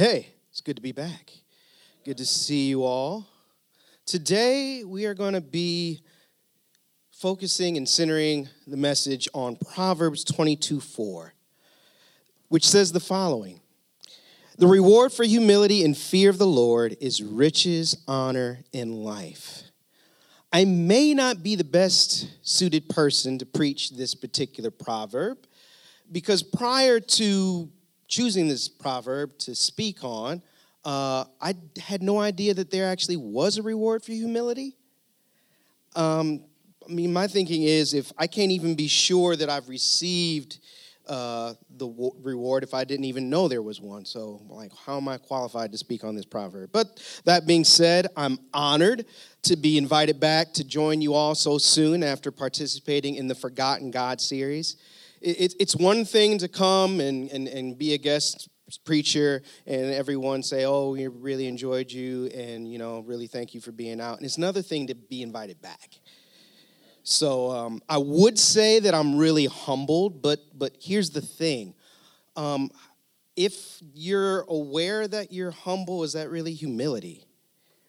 Hey, it's good to be back. Good to see you all. Today, we are going to be focusing and centering the message on Proverbs 22 4, which says the following The reward for humility and fear of the Lord is riches, honor, and life. I may not be the best suited person to preach this particular proverb because prior to choosing this proverb to speak on, uh, I had no idea that there actually was a reward for humility. Um, I mean, my thinking is if I can't even be sure that I've received uh, the w- reward if I didn't even know there was one. So, like, how am I qualified to speak on this proverb? But that being said, I'm honored to be invited back to join you all so soon after participating in the Forgotten God series it, it's one thing to come and, and, and be a guest preacher and everyone say oh we really enjoyed you and you know really thank you for being out. And it's another thing to be invited back. So um, i would say that i'm really humbled but but here's the thing. Um, if you're aware that you're humble is that really humility?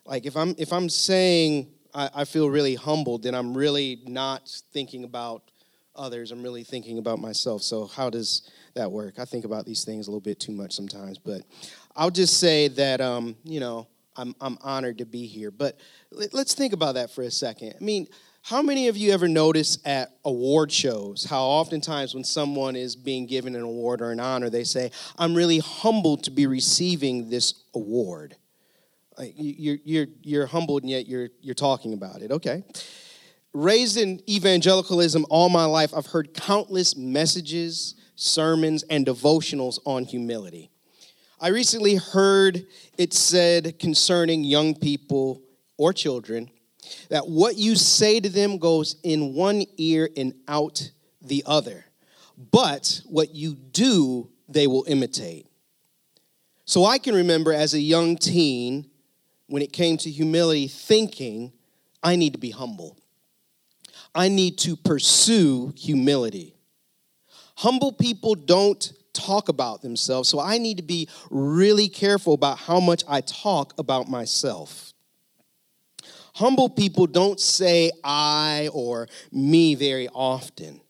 Like if i'm if i'm saying I, I feel really humbled then i'm really not thinking about others, I'm really thinking about myself. So, how does that work? I think about these things a little bit too much sometimes, but I'll just say that, um, you know, I'm, I'm honored to be here. But let's think about that for a second. I mean, how many of you ever notice at award shows how oftentimes when someone is being given an award or an honor, they say, I'm really humbled to be receiving this award? Like you're, you're, you're humbled and yet you're, you're talking about it. Okay raised in evangelicalism all my life, I've heard countless messages, sermons, and devotionals on humility. I recently heard it said concerning young people or children that what you say to them goes in one ear and out the other, but what you do, they will imitate. So I can remember as a young teen, when it came to humility, thinking, I need to be humble. I need to pursue humility. Humble people don't talk about themselves, so I need to be really careful about how much I talk about myself. Humble people don't say I or me very often.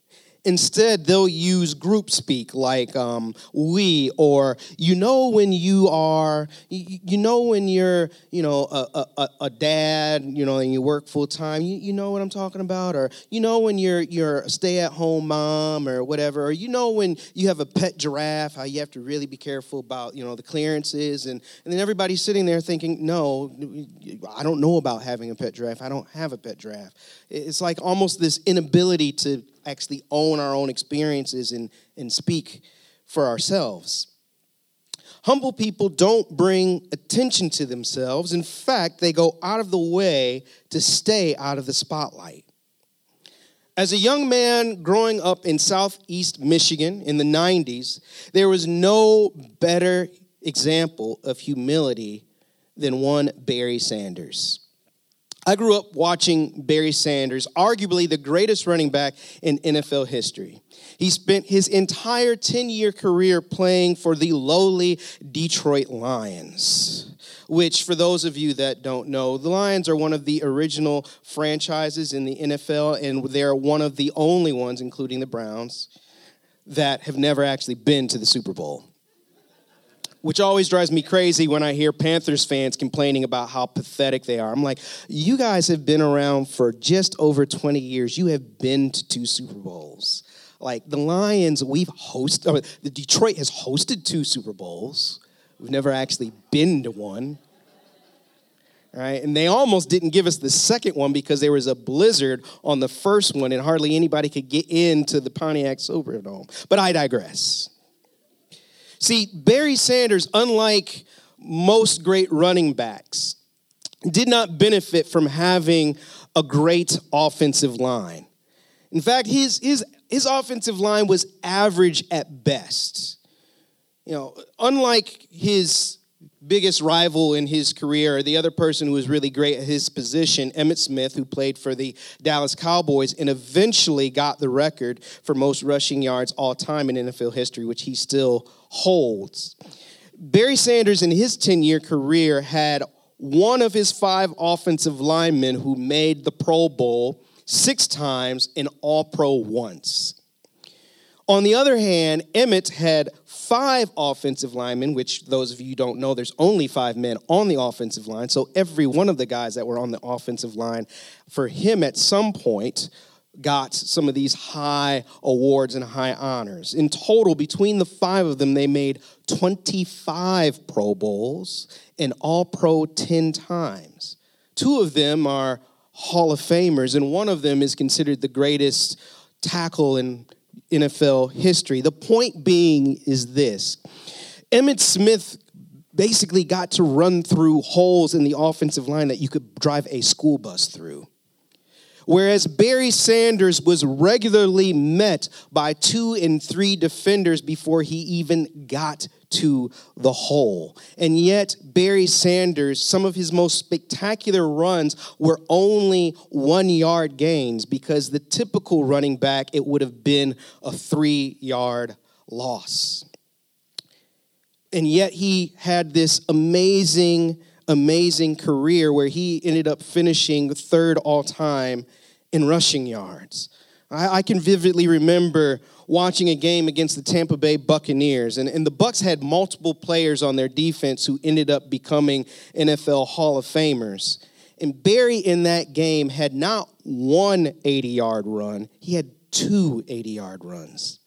Instead, they'll use group speak like um, we, or you know when you are, you, you know when you're, you know, a, a, a, dad, you know, and you work full time. You, you know what I'm talking about, or you know when you're you're a stay at home mom or whatever, or you know when you have a pet giraffe, how you have to really be careful about you know the clearances, and and then everybody's sitting there thinking, no, I don't know about having a pet giraffe. I don't have a pet giraffe. It's like almost this inability to actually own our own experiences and, and speak for ourselves. Humble people don't bring attention to themselves. In fact, they go out of the way to stay out of the spotlight. As a young man growing up in southeast Michigan in the 90s, there was no better example of humility than one Barry Sanders. I grew up watching Barry Sanders, arguably the greatest running back in NFL history. He spent his entire 10 year career playing for the lowly Detroit Lions, which, for those of you that don't know, the Lions are one of the original franchises in the NFL, and they're one of the only ones, including the Browns, that have never actually been to the Super Bowl which always drives me crazy when I hear Panthers fans complaining about how pathetic they are. I'm like, you guys have been around for just over 20 years. You have been to two Super Bowls. Like the Lions, we've hosted, the Detroit has hosted two Super Bowls. We've never actually been to one. Right? And they almost didn't give us the second one because there was a blizzard on the first one and hardly anybody could get into the Pontiac Silverdome. But I digress. See, Barry Sanders, unlike most great running backs, did not benefit from having a great offensive line. In fact, his, his, his offensive line was average at best. You know, unlike his biggest rival in his career, the other person who was really great at his position, Emmitt Smith, who played for the Dallas Cowboys and eventually got the record for most rushing yards all time in NFL history, which he still holds. Barry Sanders, in his 10 year career, had one of his five offensive linemen who made the Pro Bowl six times and All Pro once. On the other hand, Emmitt had five offensive linemen, which those of you don't know, there's only five men on the offensive line. So every one of the guys that were on the offensive line for him at some point got some of these high awards and high honors. In total, between the five of them, they made 25 Pro Bowls and All Pro 10 times. Two of them are Hall of Famers, and one of them is considered the greatest tackle in NFL history. The point being is this Emmitt Smith basically got to run through holes in the offensive line that you could drive a school bus through. Whereas Barry Sanders was regularly met by two and three defenders before he even got to the hole. And yet, Barry Sanders, some of his most spectacular runs were only one yard gains because the typical running back, it would have been a three yard loss. And yet, he had this amazing, amazing career where he ended up finishing third all time in rushing yards. I, can vividly remember watching a game against the Tampa Bay Buccaneers, and, and the Bucks had multiple players on their defense who ended up becoming NFL Hall of Famers. And Barry in that game had not one 80 yard run, he had two 80 yard runs.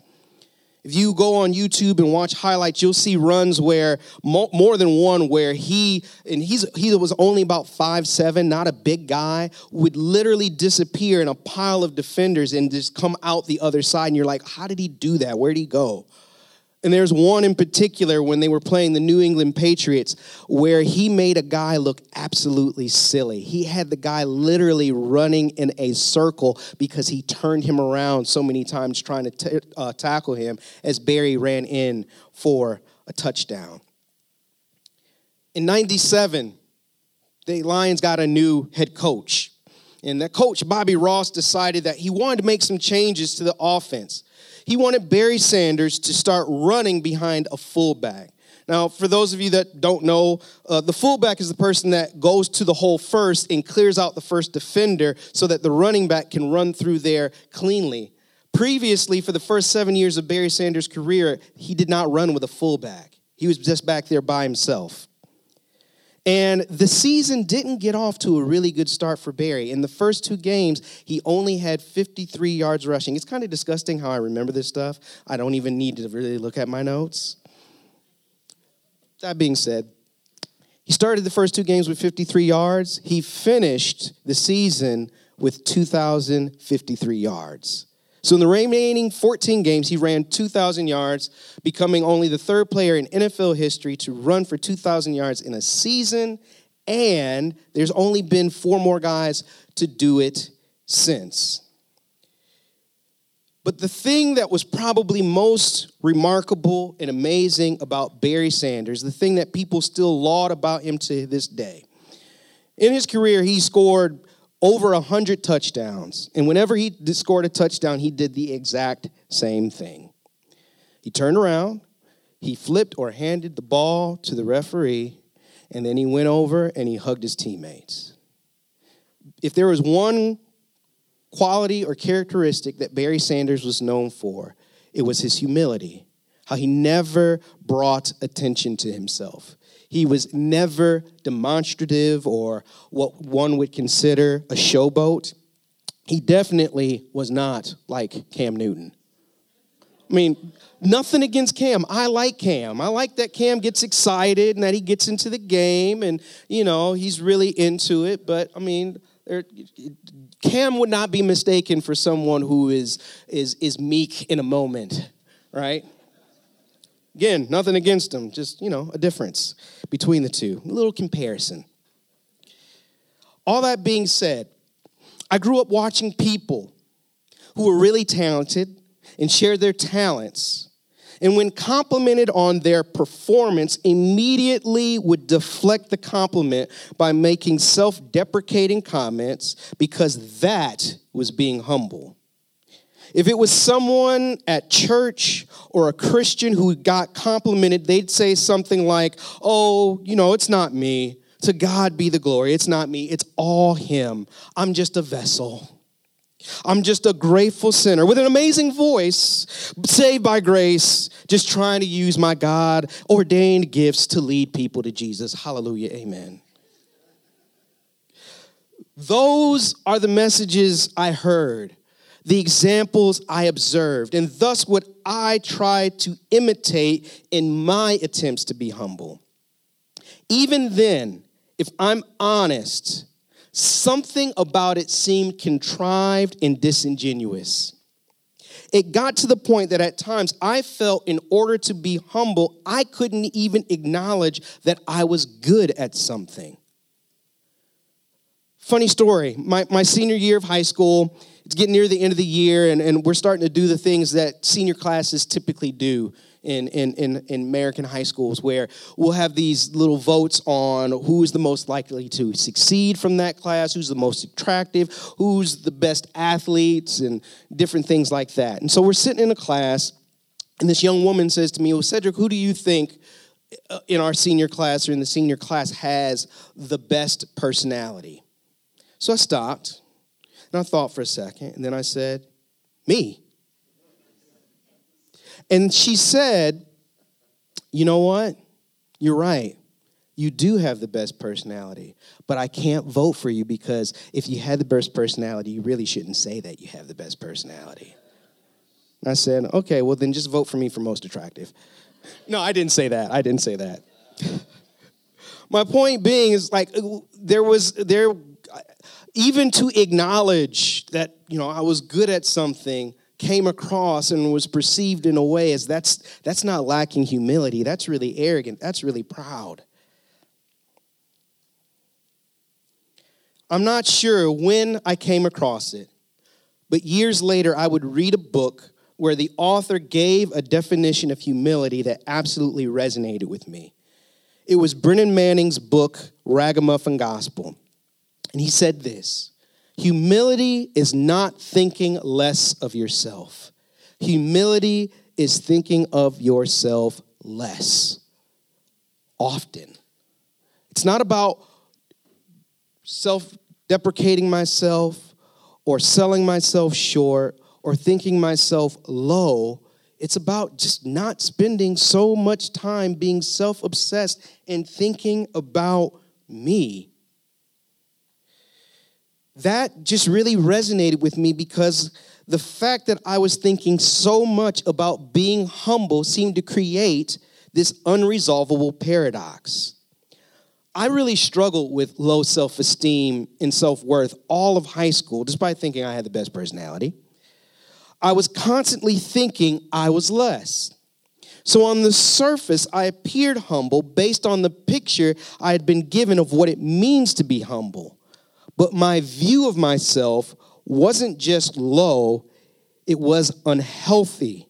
If you go on YouTube and watch highlights, you'll see runs where more than one where he and he's he was only about five seven, not a big guy, would literally disappear in a pile of defenders and just come out the other side. And you're like, how did he do that? Where'd he go? And there's one in particular when they were playing the New England Patriots where he made a guy look absolutely silly. He had the guy literally running in a circle because he turned him around so many times trying to t- uh, tackle him as Barry ran in for a touchdown. In 97, the Lions got a new head coach. And that coach, Bobby Ross, decided that he wanted to make some changes to the offense. He wanted Barry Sanders to start running behind a fullback. Now, for those of you that don't know, uh, the fullback is the person that goes to the hole first and clears out the first defender so that the running back can run through there cleanly. Previously, for the first seven years of Barry Sanders' career, he did not run with a fullback. He was just back there by himself. And the season didn't get off to a really good start for Barry. In the first two games, he only had 53 yards rushing. It's kind of disgusting how I remember this stuff. I don't even need to really look at my notes. That being said, he started the first two games with 53 yards. He finished the season with 2,053 yards. So in the remaining 14 games, he ran 2,000 yards, becoming only the third player in NFL history to run for 2,000 yards in a season. And there's only been four more guys to do it since. But the thing that was probably most remarkable and amazing about Barry Sanders, the thing that people still laud about him to this day, in his career, he scored over 100 touchdowns. And whenever he scored a touchdown, he did the exact same thing. He turned around, he flipped or handed the ball to the referee, and then he went over and he hugged his teammates. If there was one quality or characteristic that Barry Sanders was known for, it was his humility, how he never brought attention to himself. He was never demonstrative or what one would consider a showboat. He definitely was not like Cam Newton. I mean, nothing against Cam. I like Cam. I like that Cam gets excited and that he gets into the game and, you know, he's really into it. But, I mean, Cam would not be mistaken for someone who is, is, is meek in a moment, right? Again, nothing against them, just, you know, a difference between the two, a little comparison. All that being said, I grew up watching people who were really talented and shared their talents. And when complimented on their performance, immediately would deflect the compliment by making self deprecating comments because that was being humble. If it was someone at church or a Christian who got complimented, they'd say something like, Oh, you know, it's not me. To God be the glory. It's not me, it's all Him. I'm just a vessel. I'm just a grateful sinner with an amazing voice, saved by grace, just trying to use my God ordained gifts to lead people to Jesus. Hallelujah. Amen. Those are the messages I heard, the examples I observed, and thus what I tried to imitate in my attempts to be humble. Even then, if I'm honest, something about it seemed contrived and disingenuous. It got to the point that at times I felt in order to be humble, I couldn't even acknowledge that I was good at something. Funny story my, my senior year of high school, getting near the end of the year, and, and we're starting to do the things that senior classes typically do in, in, in, in American high schools where we'll have these little votes on who is the most likely to succeed from that class, who's the most attractive, who's the best athletes, and different things like that. And so we're sitting in a class, and this young woman says to me, Well, Cedric, who do you think uh, in our senior class or in the senior class has the best personality? So I stopped and I thought for a second, and then I said, Me. And she said, You know what? You're right. You do have the best personality, but I can't vote for you because if you had the best personality, you really shouldn't say that you have the best personality. And I said, Okay, well, then just vote for me for most attractive. No, I didn't say that. I didn't say that. My point being is like there was there even to acknowledge that you know I was good at something came across and was perceived in a way as that's that's not lacking humility. That's really arrogant. That's really proud. I'm not sure when i came across it but years later i would read a book where the author gave a definition of humility that absolutely resonated with me. It was brennan manning's book ragamuffin gospel and he said this Humility is not thinking less of yourself. Humility is thinking of yourself less often. It's not about self deprecating myself or selling myself short or thinking myself low. It's about just not spending so much time being self obsessed and thinking about me that just really resonated with me because the fact that I was thinking so much about being humble seemed to create this unresolvable paradox. I really struggled with low self esteem and self worth all of high school, despite thinking I had the best personality. I was constantly thinking I was less. So, on the surface, I appeared humble based on the picture I had been given of what it means to be humble. But my view of myself wasn't just low, it was unhealthy,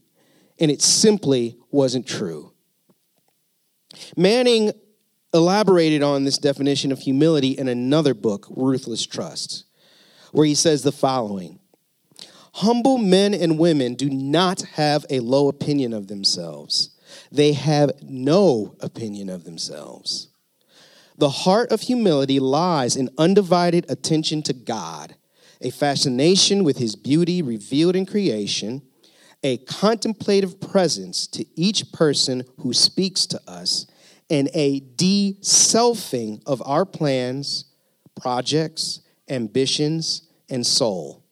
and it simply wasn't true. Manning elaborated on this definition of humility in another book, Ruthless Trust, where he says the following Humble men and women do not have a low opinion of themselves, they have no opinion of themselves. The heart of humility lies in undivided attention to God, a fascination with his beauty revealed in creation, a contemplative presence to each person who speaks to us, and a de selfing of our plans, projects, ambitions, and soul.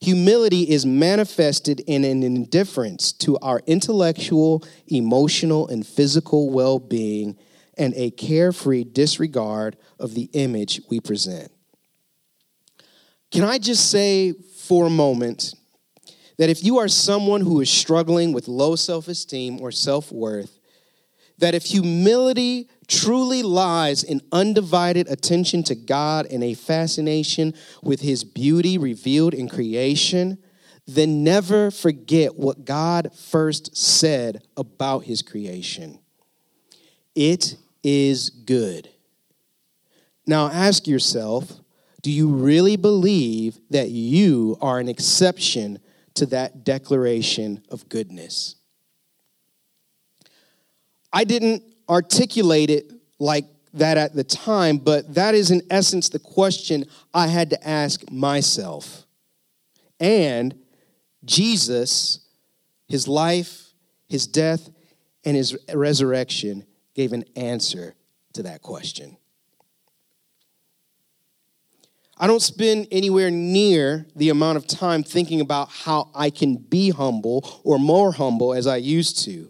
Humility is manifested in an indifference to our intellectual, emotional, and physical well being and a carefree disregard of the image we present. Can I just say for a moment that if you are someone who is struggling with low self esteem or self worth, that if humility truly lies in undivided attention to God and a fascination with His beauty revealed in creation, then never forget what God first said about His creation. It is good. Now ask yourself do you really believe that you are an exception to that declaration of goodness. I didn't articulate it like that at the time, but that is in essence the question I had to ask myself. And Jesus, his life, his death, and his resurrection gave an answer to that question. I don't spend anywhere near the amount of time thinking about how I can be humble or more humble as I used to.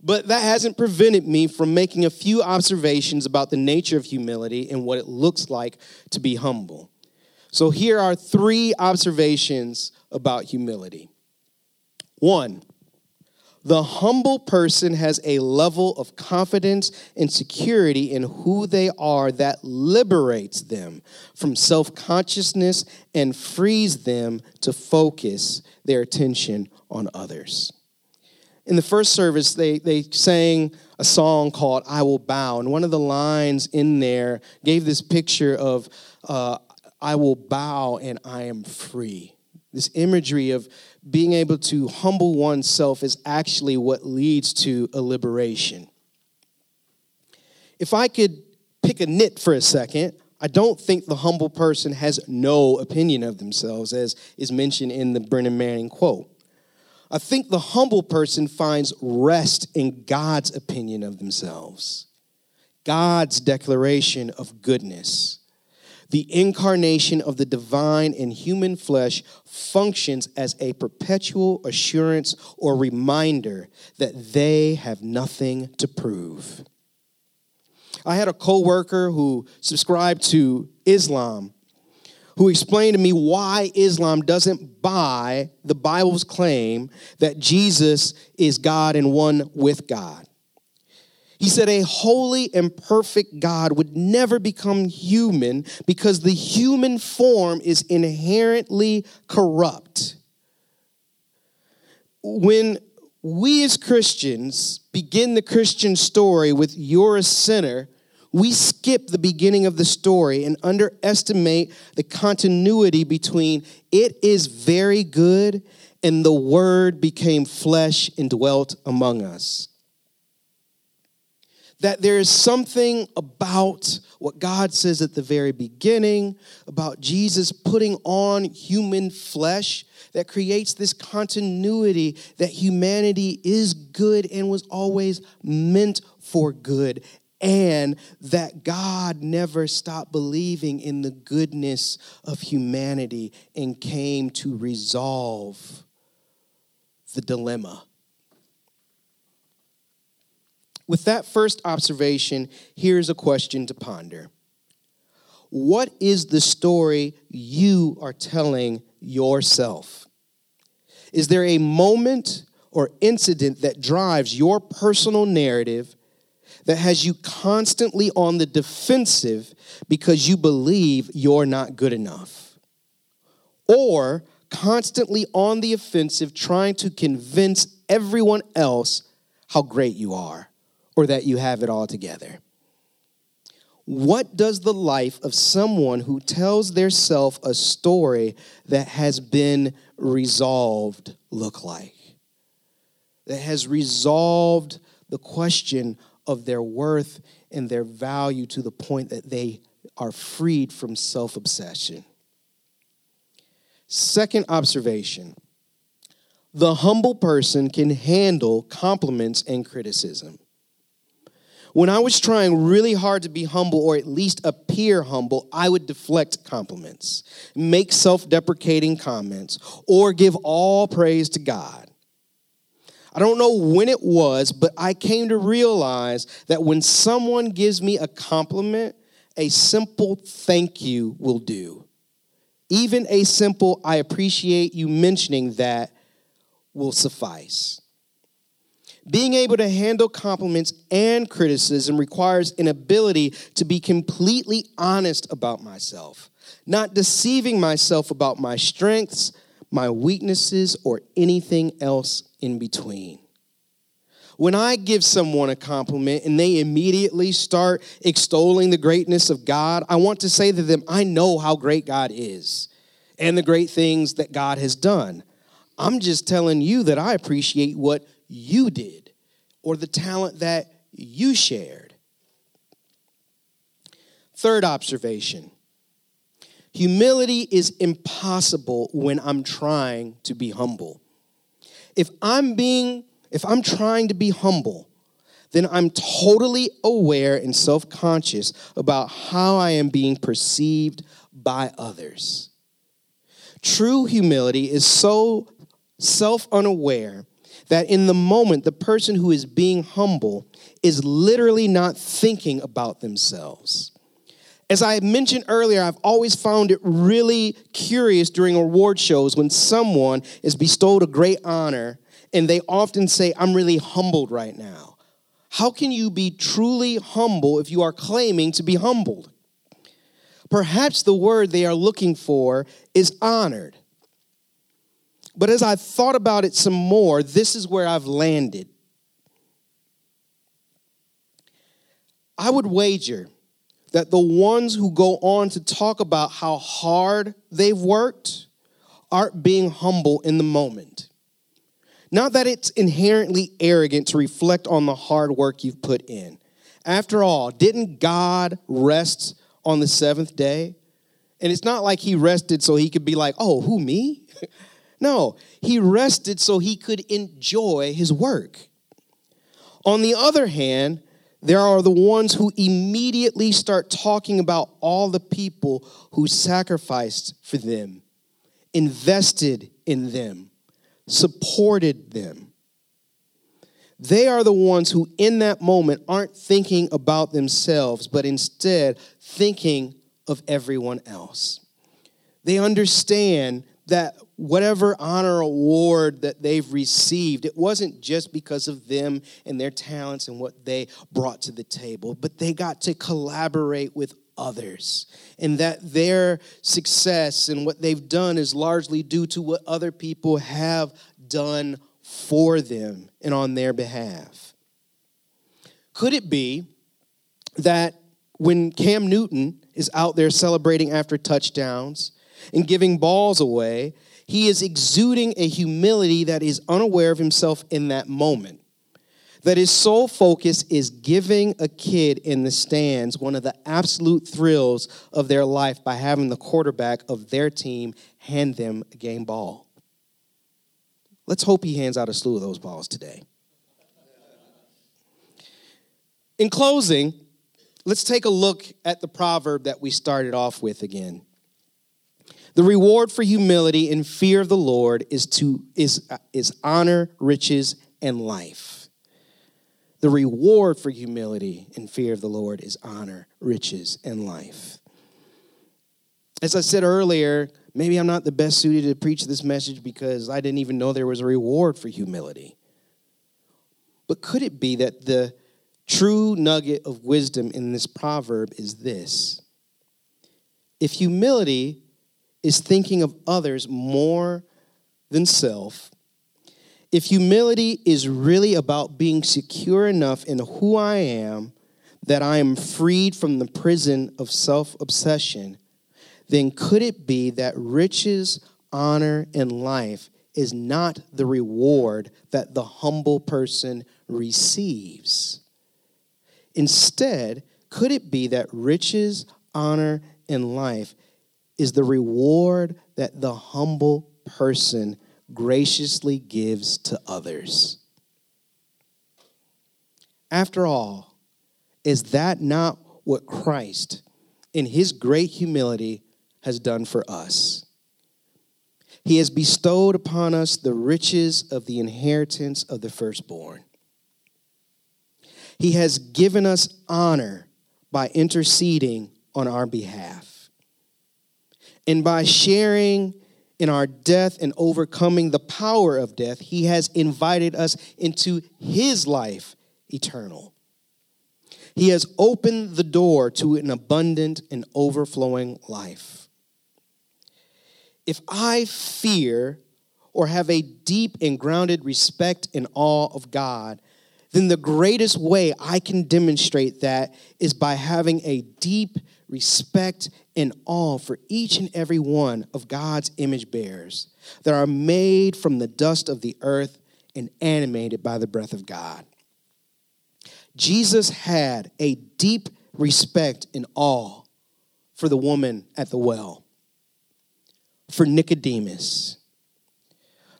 But that hasn't prevented me from making a few observations about the nature of humility and what it looks like to be humble. So here are three observations about humility. One, the humble person has a level of confidence and security in who they are that liberates them from self consciousness and frees them to focus their attention on others. In the first service, they, they sang a song called I Will Bow. And one of the lines in there gave this picture of uh, I will bow and I am free. This imagery of being able to humble oneself is actually what leads to a liberation. If I could pick a nit for a second, I don't think the humble person has no opinion of themselves, as is mentioned in the Brennan Manning quote. I think the humble person finds rest in God's opinion of themselves, God's declaration of goodness. The incarnation of the divine in human flesh functions as a perpetual assurance or reminder that they have nothing to prove. I had a coworker who subscribed to Islam who explained to me why Islam doesn't buy the Bible's claim that Jesus is God and one with God. He said a holy and perfect God would never become human because the human form is inherently corrupt. When we as Christians begin the Christian story with you're a sinner, we skip the beginning of the story and underestimate the continuity between it is very good and the word became flesh and dwelt among us that there is something about what God says at the very beginning about Jesus putting on human flesh that creates this continuity that humanity is good and was always meant for good. And that God never stopped believing in the goodness of humanity and came to resolve the dilemma with that first observation, here's a question to ponder What is the story you are telling yourself? Is there a moment or incident that drives your personal narrative that has you constantly on the defensive because you believe you're not good enough? Or constantly on the offensive trying to convince everyone else how great you are? Or that you have it all together. What does the life of someone who tells their self a story that has been resolved look like? That has resolved the question of their worth and their value to the point that they are freed from self obsession. Second observation the humble person can handle compliments and criticism. When I was trying really hard to be humble or at least appear humble, I would deflect compliments, make self deprecating comments, or give all praise to God. I don't know when it was, but I came to realize that when someone gives me a compliment, a simple thank you will do. Even a simple, I appreciate you mentioning that will suffice. Being able to handle compliments and criticism requires an ability to be completely honest about myself, not deceiving myself about my strengths, my weaknesses, or anything else in between. When I give someone a compliment and they immediately start extolling the greatness of God, I want to say to them, I know how great God is and the great things that God has done. I'm just telling you that I appreciate what you did or the talent that you shared. Third observation humility is impossible when I'm trying to be humble. If I'm being, if I'm trying to be humble, then I'm totally aware and self conscious about how I am being perceived by others. True humility is so self unaware that in the moment, the person who is being humble is literally not thinking about themselves. As I mentioned earlier, I've always found it really curious during award shows when someone is bestowed a great honor and they often say, I'm really humbled right now. How can you be truly humble if you are claiming to be humbled? Perhaps the word they are looking for is honored. But as I thought about it some more, this is where I've landed. I would wager that the ones who go on to talk about how hard they've worked aren't being humble in the moment. Not that it's inherently arrogant to reflect on the hard work you've put in. After all, didn't God rest on the seventh day? And it's not like he rested so he could be like, oh, who, me? no, he rested so he could enjoy his work. On the other hand, there are the ones who immediately start talking about all the people who sacrificed for them, invested in them, supported them. They are the ones who, in that moment, aren't thinking about themselves, but instead thinking of everyone else. They understand that whatever honor award that they've received, it wasn't just because of them and their talents and what they brought to the table, but they got to collaborate with others. And that their success and what they've done is largely due to what other people have done for them and on their behalf. Could it be that when Cam Newton is out there celebrating after touchdowns and giving balls away, he is exuding a humility that is unaware of himself in that moment. That his sole focus is giving a kid in the stands one of the absolute thrills of their life by having the quarterback of their team hand them a game ball. Let's hope he hands out a slew of those balls today. In closing, let's take a look at the proverb that we started off with again. The reward for humility and fear of the Lord is to is, is honor, riches, and life. The reward for humility and fear of the Lord is honor, riches, and life. As I said earlier, maybe I'm not the best suited to preach this message because I didn't even know there was a reward for humility. But could it be that the true nugget of wisdom in this proverb is this? If humility is thinking of others more than self, if humility is really about being secure enough in who I am that I am freed from the prison of self obsession, then could it be that riches, honor, and life is not the reward that the humble person receives? Instead, could it be that riches, honor, and life is the reward that the humble person graciously gives to others? After all, is that not what Christ, in his great humility, has done for us? He has bestowed upon us the riches of the inheritance of the firstborn. He has given us honor by interceding on our behalf. And by sharing in our death and overcoming the power of death, He has invited us into His life eternal. He has opened the door to an abundant and overflowing life. If I fear or have a deep and grounded respect and awe of God, then the greatest way I can demonstrate that is by having a deep respect and awe for each and every one of God's image bearers that are made from the dust of the earth and animated by the breath of God. Jesus had a deep respect and awe for the woman at the well, for Nicodemus,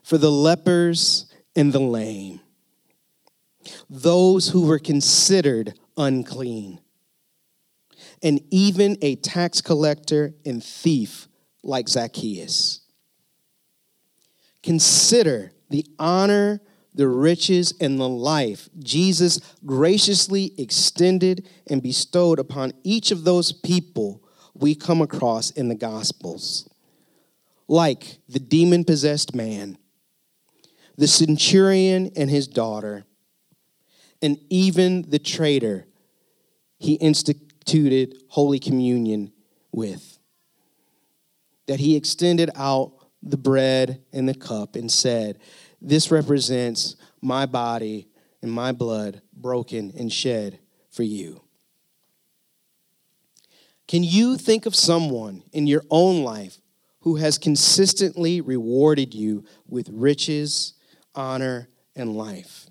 for the lepers and the lame, those who were considered unclean, and even a tax collector and thief like Zacchaeus. Consider the honor, the riches, and the life Jesus graciously extended and bestowed upon each of those people we come across in the Gospels, like the demon possessed man, the centurion and his daughter, and even the traitor he instituted Holy Communion with. That he extended out the bread and the cup and said, This represents my body and my blood broken and shed for you. Can you think of someone in your own life who has consistently rewarded you with riches, honor, and life?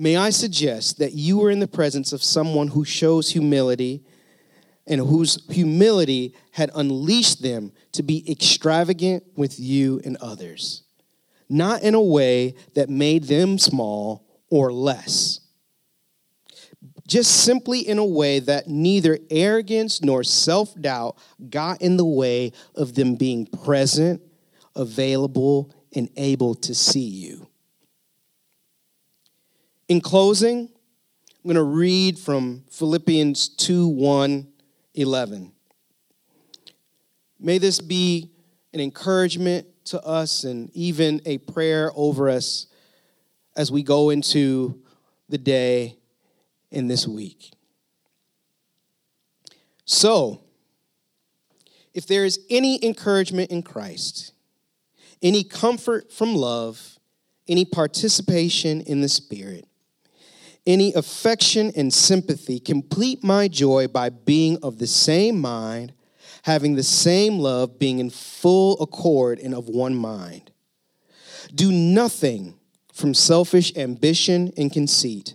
May I suggest that you are in the presence of someone who shows humility and whose humility had unleashed them to be extravagant with you and others, not in a way that made them small or less, just simply in a way that neither arrogance nor self doubt got in the way of them being present, available, and able to see you. In closing, I'm going to read from Philippians 2 1 11. May this be an encouragement to us and even a prayer over us as we go into the day in this week. So, if there is any encouragement in Christ, any comfort from love, any participation in the Spirit, any affection and sympathy, complete my joy by being of the same mind, having the same love, being in full accord and of one mind. Do nothing from selfish ambition and conceit,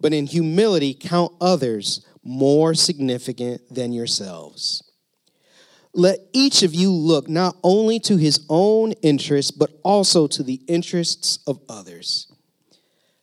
but in humility count others more significant than yourselves. Let each of you look not only to his own interests, but also to the interests of others.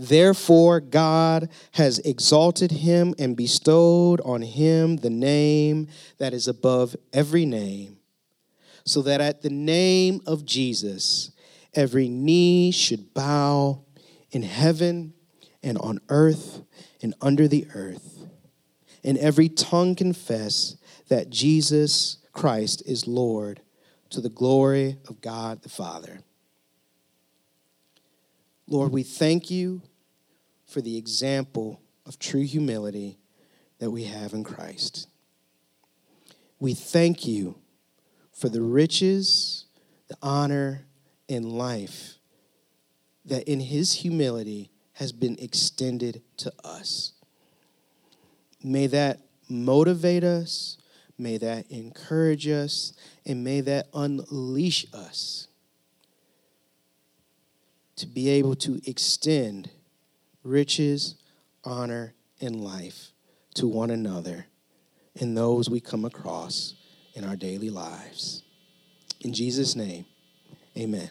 Therefore, God has exalted him and bestowed on him the name that is above every name, so that at the name of Jesus, every knee should bow in heaven and on earth and under the earth, and every tongue confess that Jesus Christ is Lord to the glory of God the Father. Lord, we thank you for the example of true humility that we have in Christ. We thank you for the riches, the honor, and life that in his humility has been extended to us. May that motivate us, may that encourage us, and may that unleash us to be able to extend riches, honor, and life to one another and those we come across in our daily lives. In Jesus' name, amen.